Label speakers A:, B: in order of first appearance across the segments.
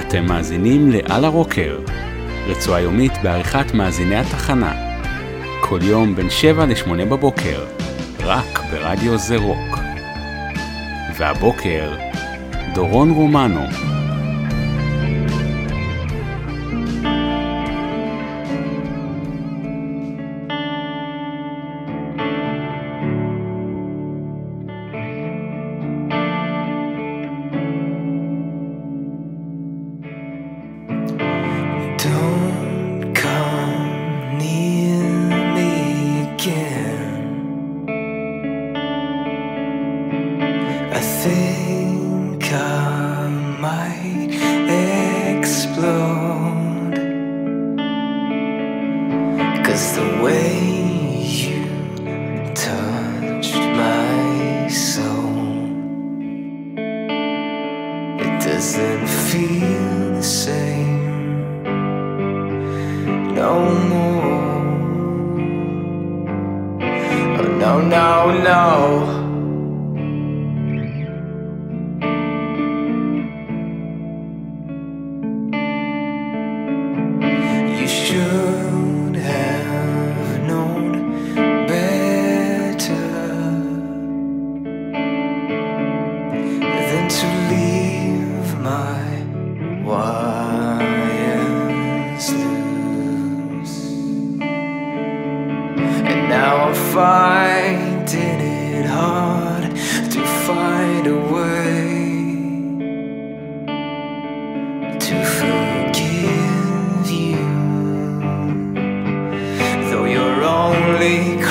A: אתם מאזינים ל"על הרוקר", רצועה יומית בעריכת מאזיני התחנה. כל יום בין 7 ל-8 בבוקר, רק ברדיו זה רוק. והבוקר, דורון רומנו.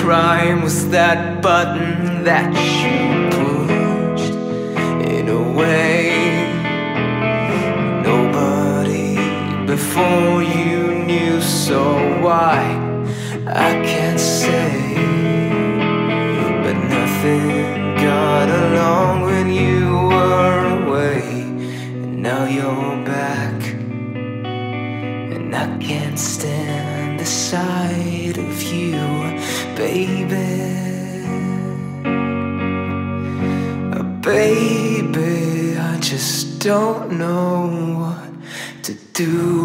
B: crime was that button that you pushed in a way nobody before you knew. So why I can't don't know what to do.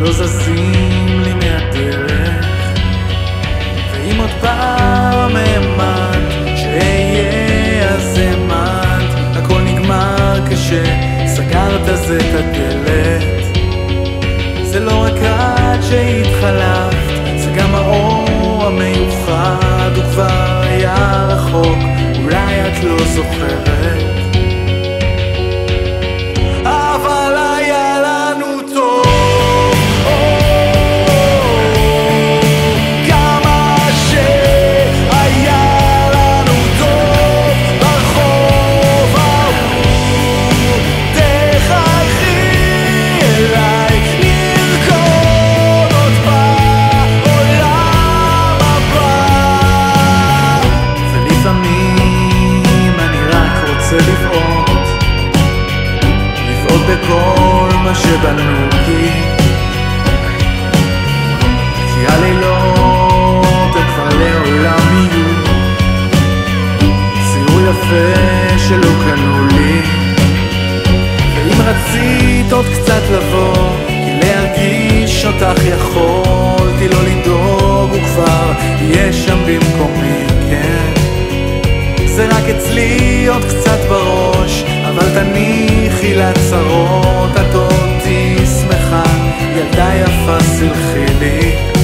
C: לא זזים לי מהדרך. ואם עוד פעם האמנת שאהיה אז האמנת הכל נגמר כשסגרת זה את הדלת. זה לא רק עד שהתחלפת זה גם האור המיוחד הוא כבר היה רחוק אולי את לא זוכרת. לטעות קצת לבוא, כי להרגיש אותך יכולתי לא לדאוג, הוא כבר יהיה שם במקומי, כן. זה רק אצלי עוד קצת בראש, אבל תניחי לצרות, את אותי שמחה, ילדה יפה סלחי לי.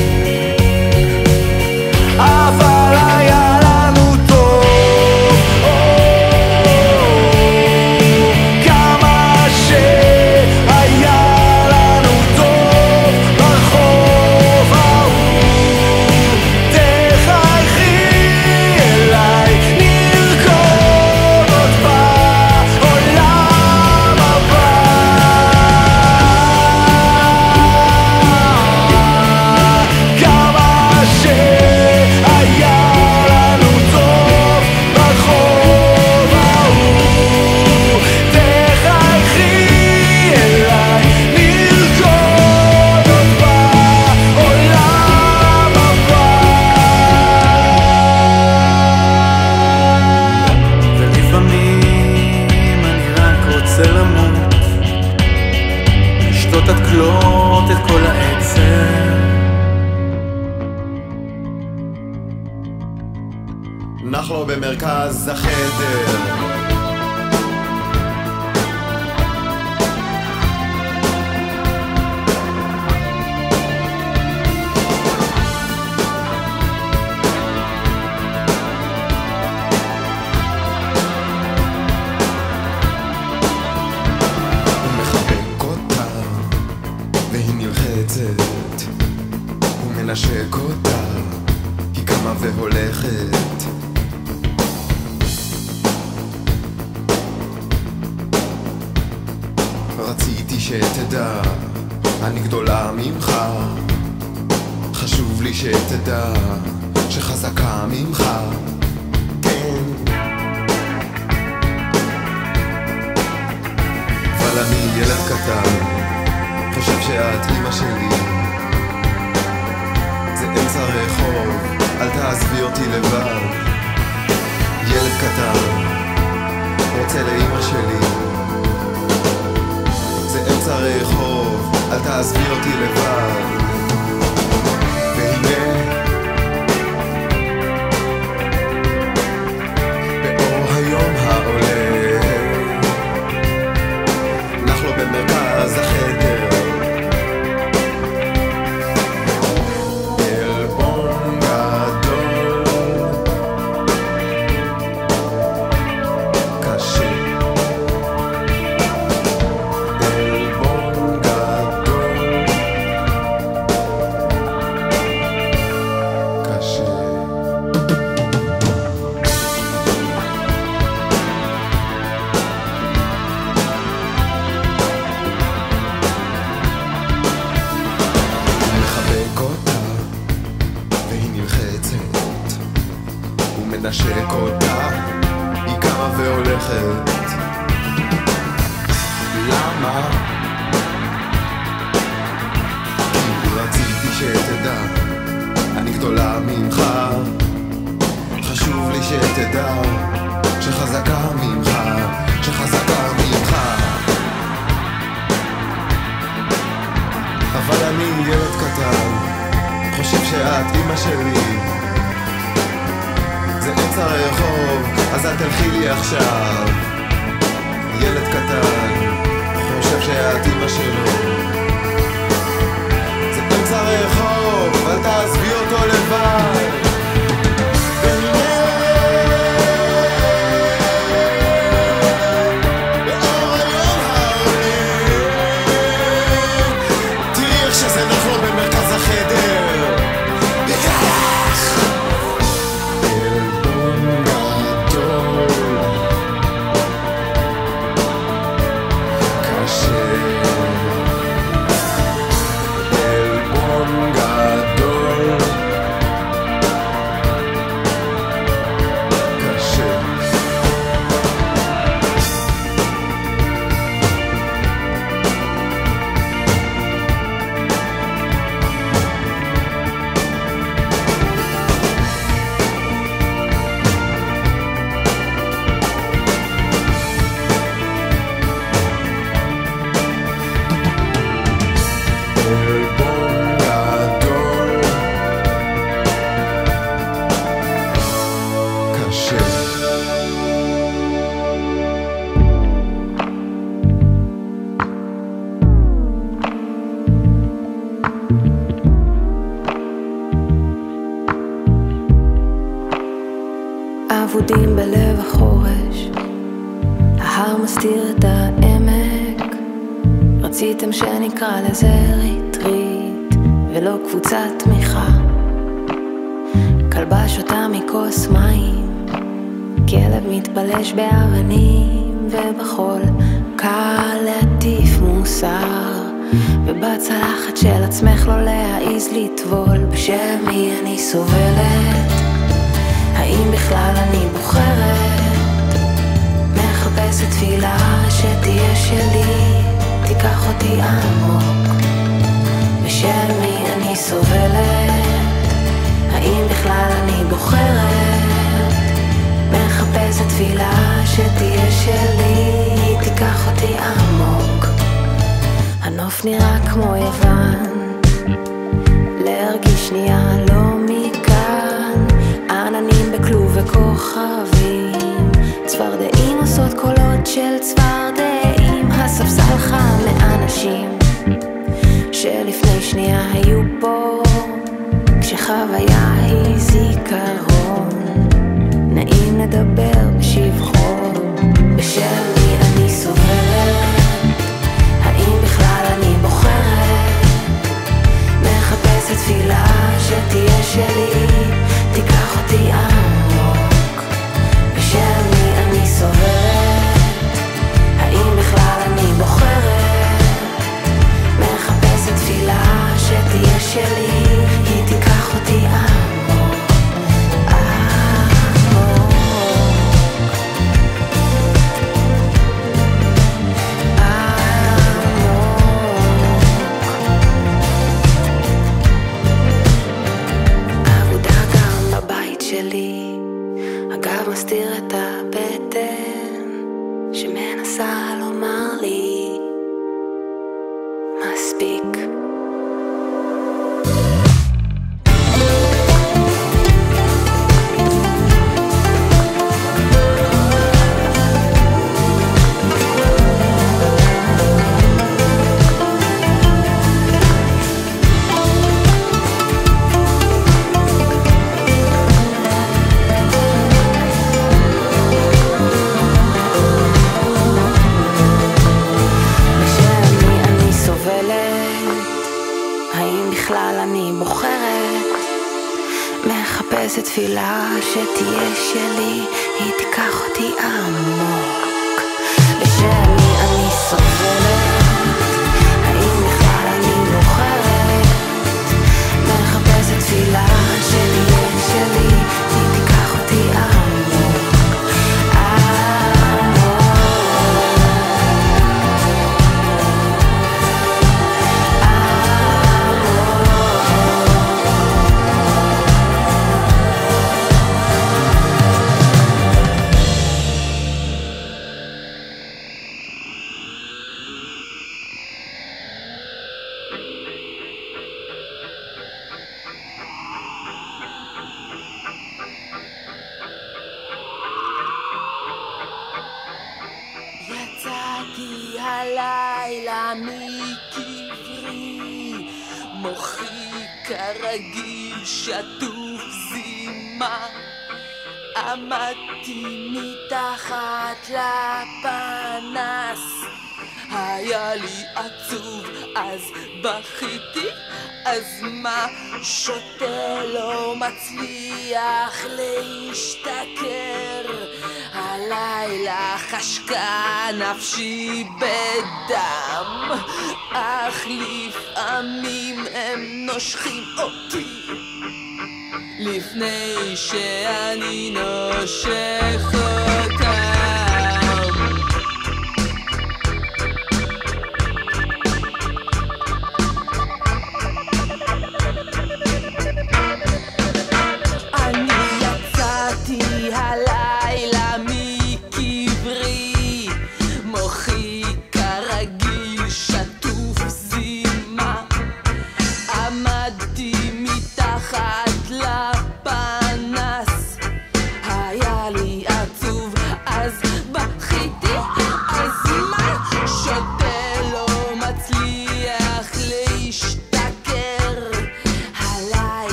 D: לזה ריטריט ולא קבוצת תמיכה. כלבה שותה מכוס מים, כלב מתפלש באבנים ובחול, קל להטיף מוסר, ובצלחת של עצמך לא להעיז לטבול, בשם מי אני סובלת? האם בכלל אני בוחרת? מחפשת תפילה שתהיה שלי תיקח אותי עמוק. בשל מי אני סובלת? האם בכלל אני בוחרת? מחפשת תפילה שתהיה שלי. תיקח אותי עמוק. הנוף נראה כמו יוון. להרגיש שנייה לא מכאן. עננים בכלוב וכוכבים. צפרדעים עושות קולות של צפרדעים זיכרון נעים לדבר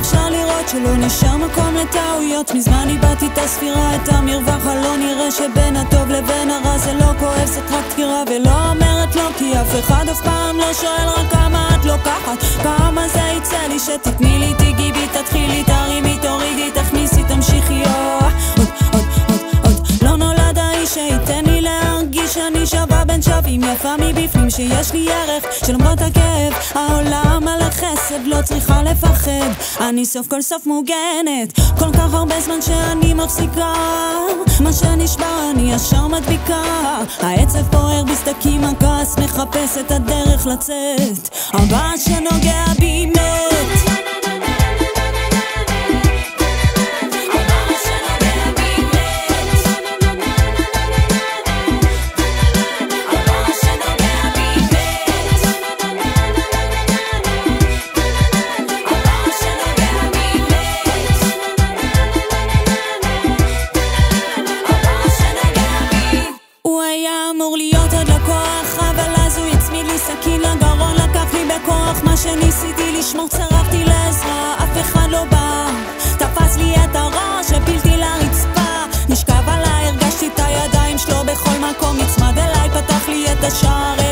E: אפשר לראות שלא נשאר מקום לטעויות. מזמן איבדתי את הספירה, את המרווח הלא נראה שבין הטוב לבין הרע. זה לא כואב, זאת רק דקירה ולא אומרת לא כי אף אחד אף פעם לא שואל רק כמה את לוקחת. כמה זה יצא לי שתתני לי, תיגעי בי, תתחילי, תרימי, תורידי, תכניסי, תמשיכי, עוד, שווים יפה מבפנים שיש לי ערך שלמרות הכאב העולם על החסד לא צריכה לפחד. אני סוף כל סוף מוגנת כל כך הרבה זמן שאני מחזיקה. מה שנשבר אני ישר מדביקה. העצב בוער בסדקים הכעס מחפש את הדרך לצאת. הבא שנוגע בי מת פתח לי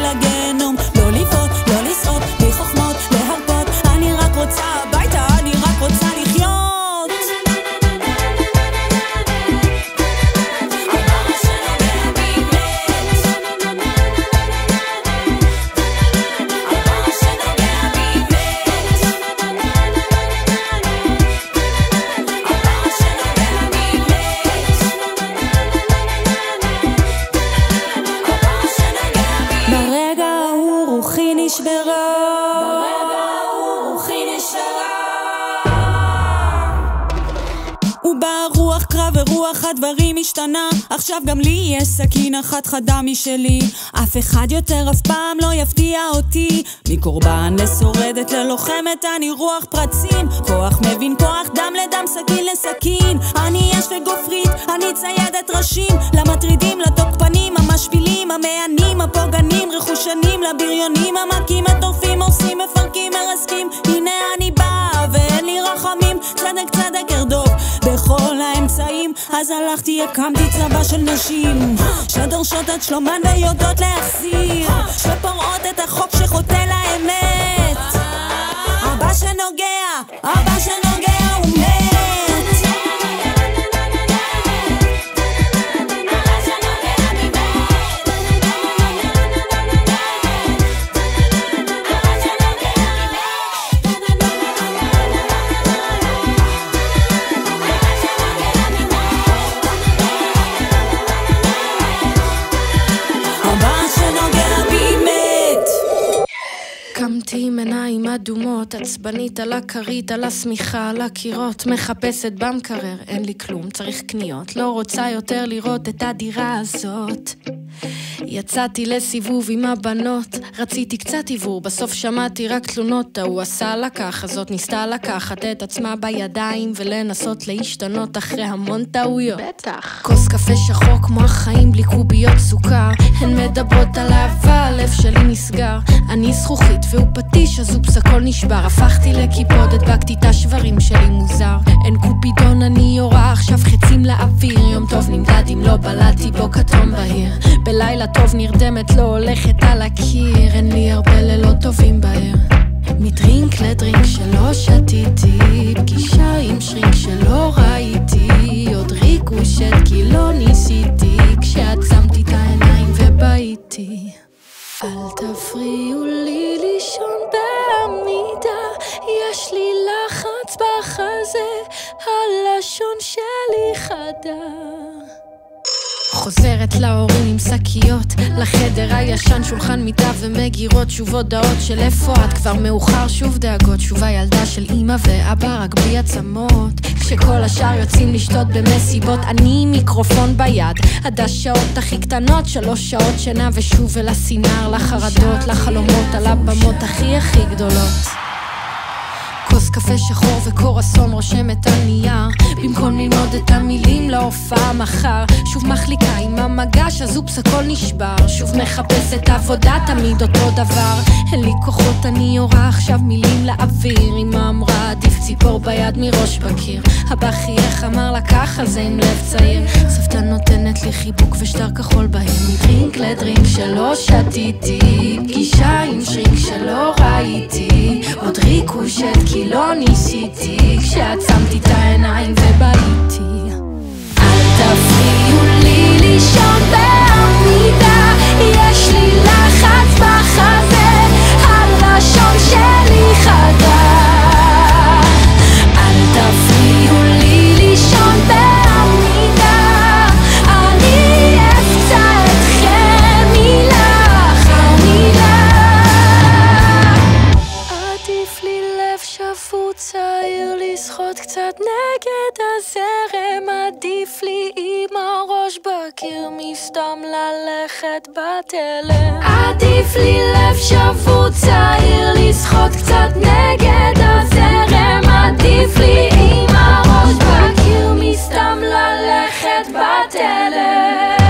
E: ורוח הדברים השתנה. עכשיו גם לי יש סכין אחת חדה משלי. אף אחד יותר אף פעם לא יפתיע אותי. מקורבן לשורדת ללוחמת אני רוח פרצים. כוח מבין כוח דם לדם סכין לסכין. אני אש וגופרית אני ציידת ראשים. למטרידים לתוקפנים המשפילים המהנים הפוגענים רכושנים לבריונים. המכים הטורפים הורסים מפרקים מרסקים. הנה אני באה ואין לי רחמים. צדק צדק ארדוף בכל האמצעים. אז הלכתי הקמתי צבא של נשים. שדורשות את שלומן ויודעות להחזיר. שפורעות את החוק שחוטא לאמת. הבא שנוגע, הבא שנוגע הוא מת
F: קמתי עם עיניים אדומות, עצבנית על הכרית, על השמיכה, על הקירות, מחפשת במקרר, אין לי כלום, צריך קניות, לא רוצה יותר לראות את הדירה הזאת. יצאתי לסיבוב עם הבנות, רציתי קצת עיוור, בסוף שמעתי רק תלונות, ההוא עשה לקח, הזאת ניסתה לקחת את עצמה בידיים ולנסות להשתנות אחרי המון טעויות. בטח. כוס קפה שחור כמו החיים בלי קוביות סוכר, הן מדברות על אהבה, הלב שלי נסגר. אני זכוכית והוא פטיש, אז אופס הכל נשבר, הפכתי לקיפוד, הדבקתי את השברים שלי מוזר. אין קופידון, אני יורה עכשיו חצים לאוויר, יום טוב נמדד אם לא בלעתי בו כתום בהיר. בלילה טוב נרדמת, לא הולכת על הקיר, אין לי הרבה לילות טובים בעיר. מדרינק לדרינק שלא שתיתי, פגישה עם שרינק שלא ראיתי, עוד ריקושט כי לא ניסיתי, כשעצמתי את העיניים ובהיתי. אל תפריעו לי לישון בעמידה, יש לי לחץ בחזה, הלשון שלי חדה. חוזרת להורים עם שקיות, לחדר הישן, שולחן מיטה ומגירות, שוב הודעות של איפה את, כבר מאוחר, שוב דאגות, שוב הילדה של אמא ואבא, רק בלי עצמות. כשכל השאר יוצאים לשתות במסיבות, אני עם מיקרופון ביד, עד השעות הכי קטנות, שלוש שעות שינה ושוב אל הסינר, לחרדות, לחלומות, על הבמות הכי הכי גדולות. כוס קפה שחור וקורסון רושמת על נייר במקום ללמוד את המילים להופעה מחר שוב מחליקה עם המגש אז אופס הכל נשבר שוב מחפשת עבודה תמיד אותו דבר אין לי כוחות אני יורה עכשיו מילים לאוויר אמא אמרה עדיף ציפור ביד מראש בקיר. אבא חייך אמר לה ככה זה עם לב צעיר. סבתא נותנת לי חיבוק ושטר כחול בהם מדרינק לדרינק שלא שתיתי. פגישה עם שריק שלא ראיתי. עוד ריקושט כי לא ניסיתי. כשעצמתי את העיניים ובהיתי. אל תפריעו לי לישון בעמידה, יש לי לחץ בחזה, הלשון שלי חדה. בקיר מסתם ללכת בתלם עדיף לי לב שפוט צעיר לשחות קצת נגד הזרם. עדיף לי עם הראש. בקיר מסתם ללכת בתלם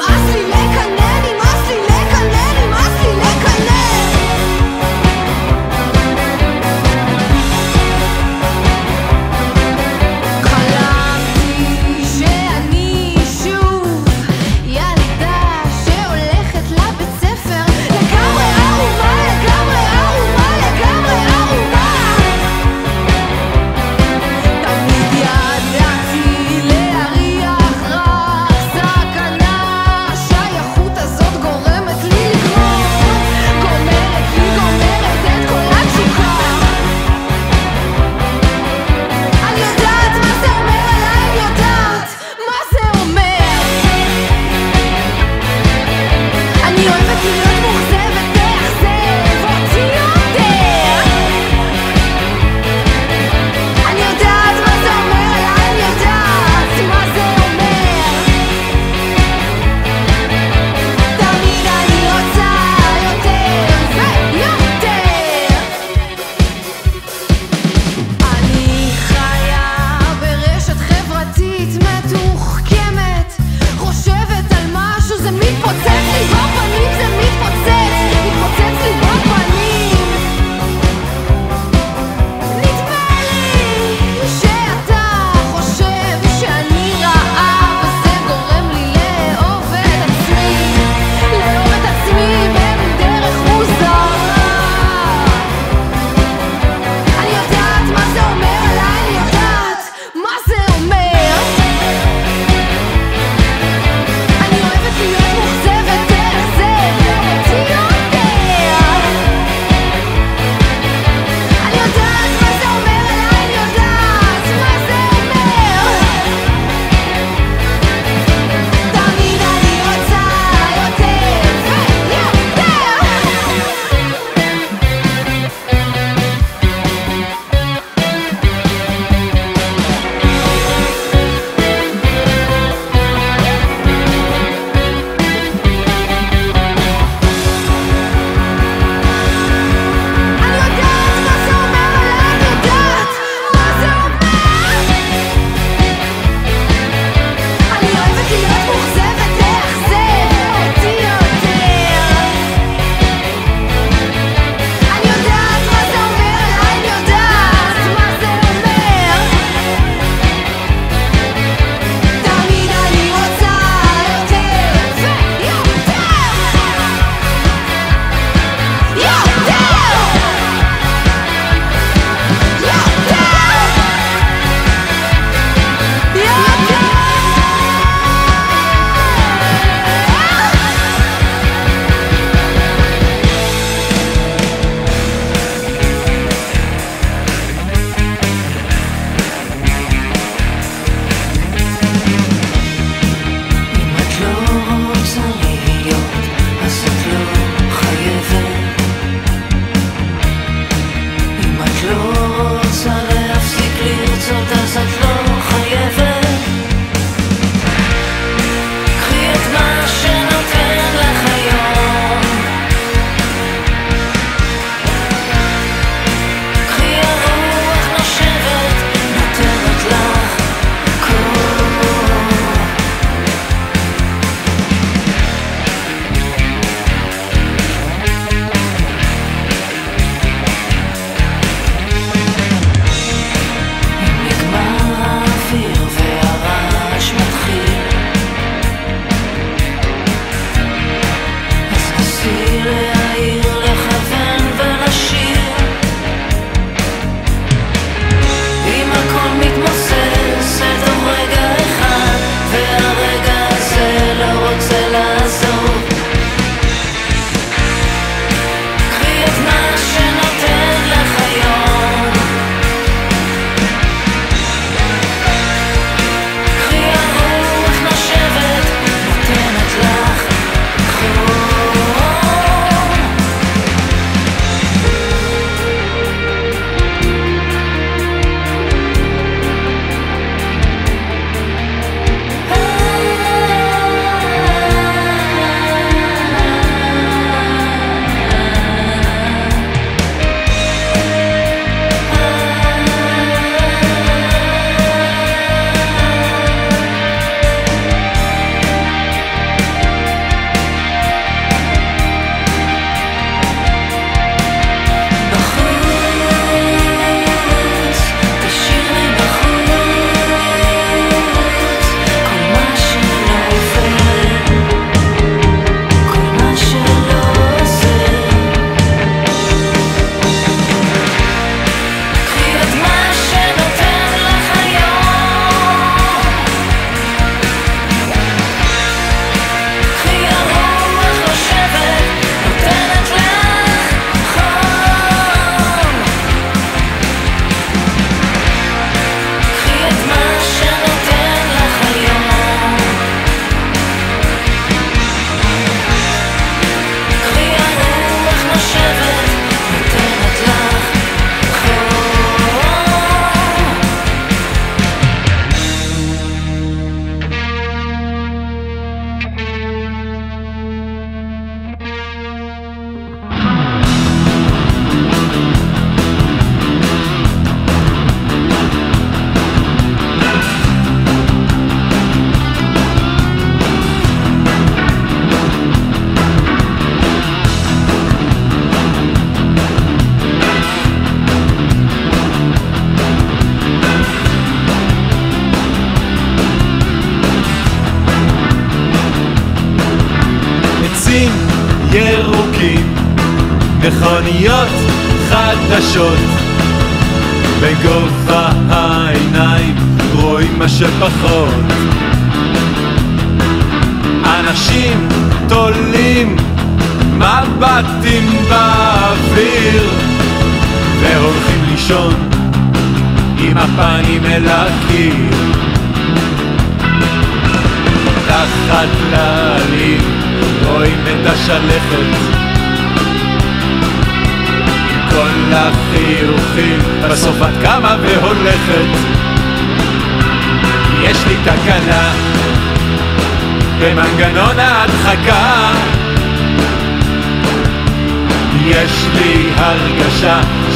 G: לגמרי ערומה,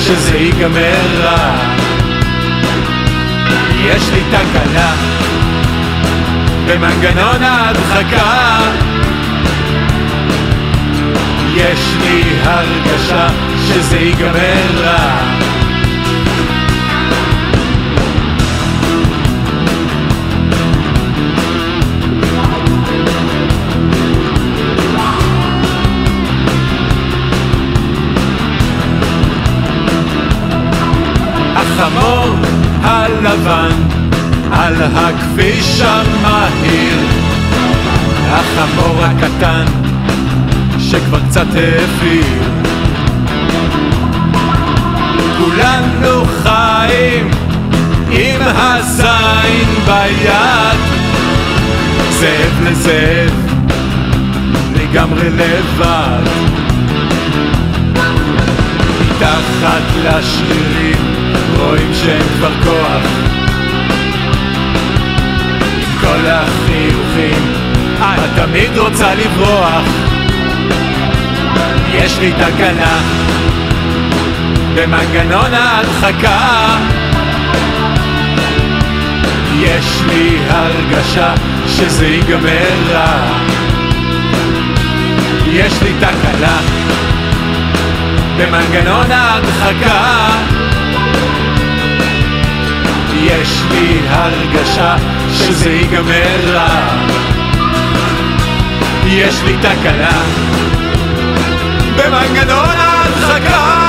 H: שזה ייגמר רע. יש לי תקנה במנגנון ההדחקה. יש לי הרגשה שזה ייגמר רע על הכביש המהיר החמור הקטן שכבר קצת העביר כולנו חיים עם הזין ביד. זאב לזאב לגמרי לבד. מתחת לשרירים רואים שאין כבר כוח עם כל החיוכים את תמיד רוצה לברוח. יש לי תקנה. במנגנון ההדחקה. יש לי הרגשה שזה ייגמר רע. יש לי תקלה במנגנון ההדחקה יש לי הרגשה שזה ייגמר רע. יש לי תקלה. במנגנון ההדחקה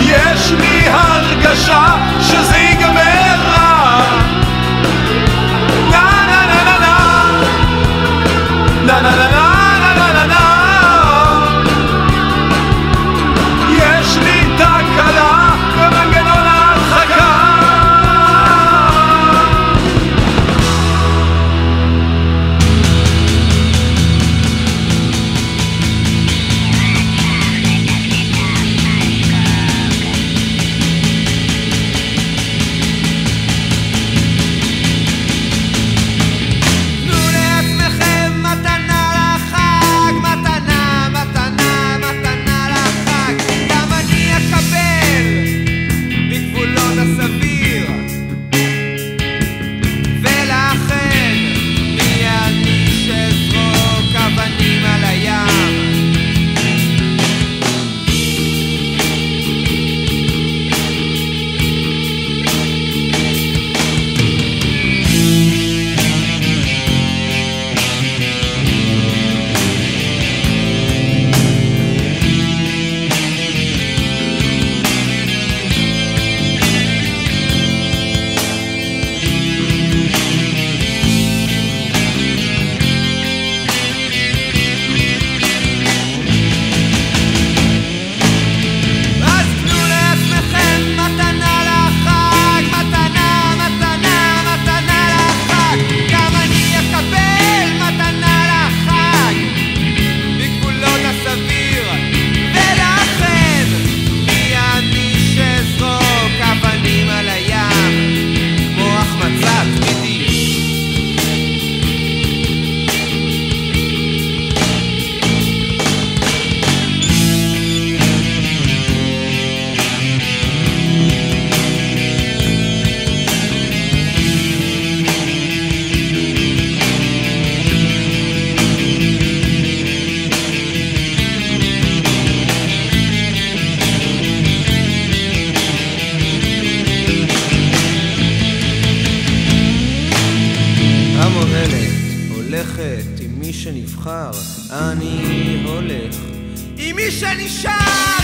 H: יש לי הרגשה שזה ייגמר רע. נה נה נה נה. נה נה נה נה
B: שנבחר, אני הולך
I: עם מי שנשאר!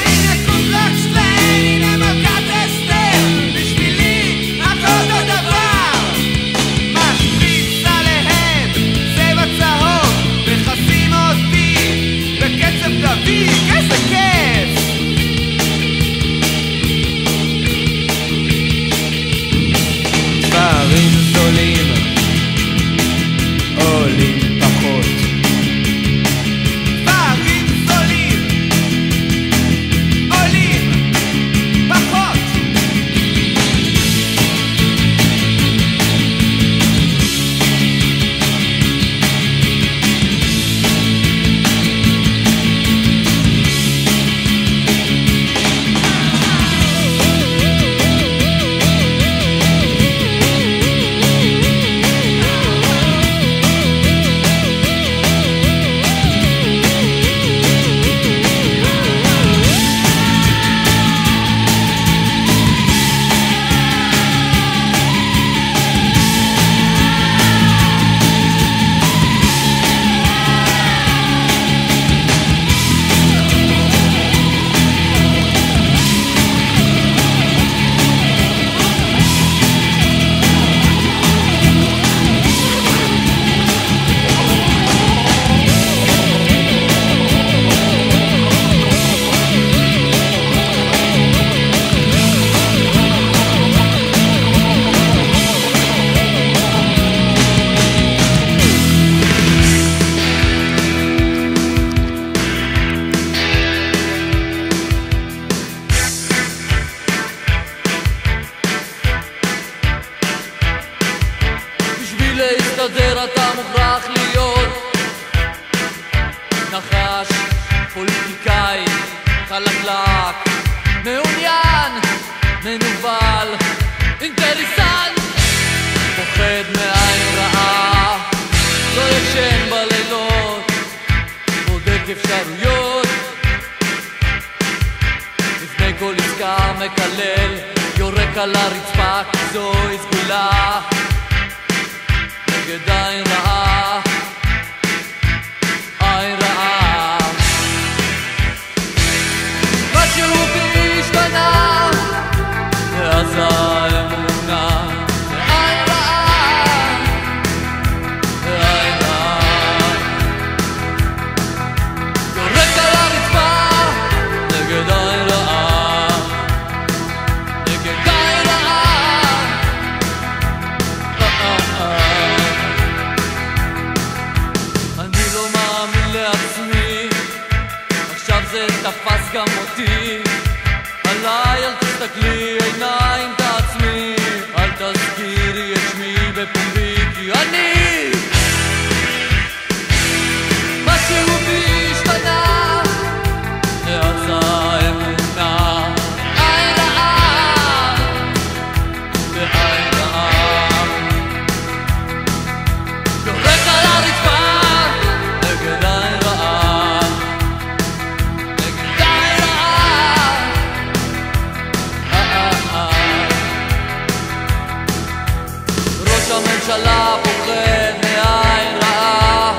C: הממשלה פוחד מעין רעה.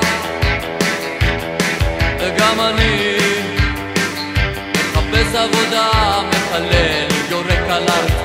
C: וגם אני מחפש עבודה, מחלל, יורק על ארצי.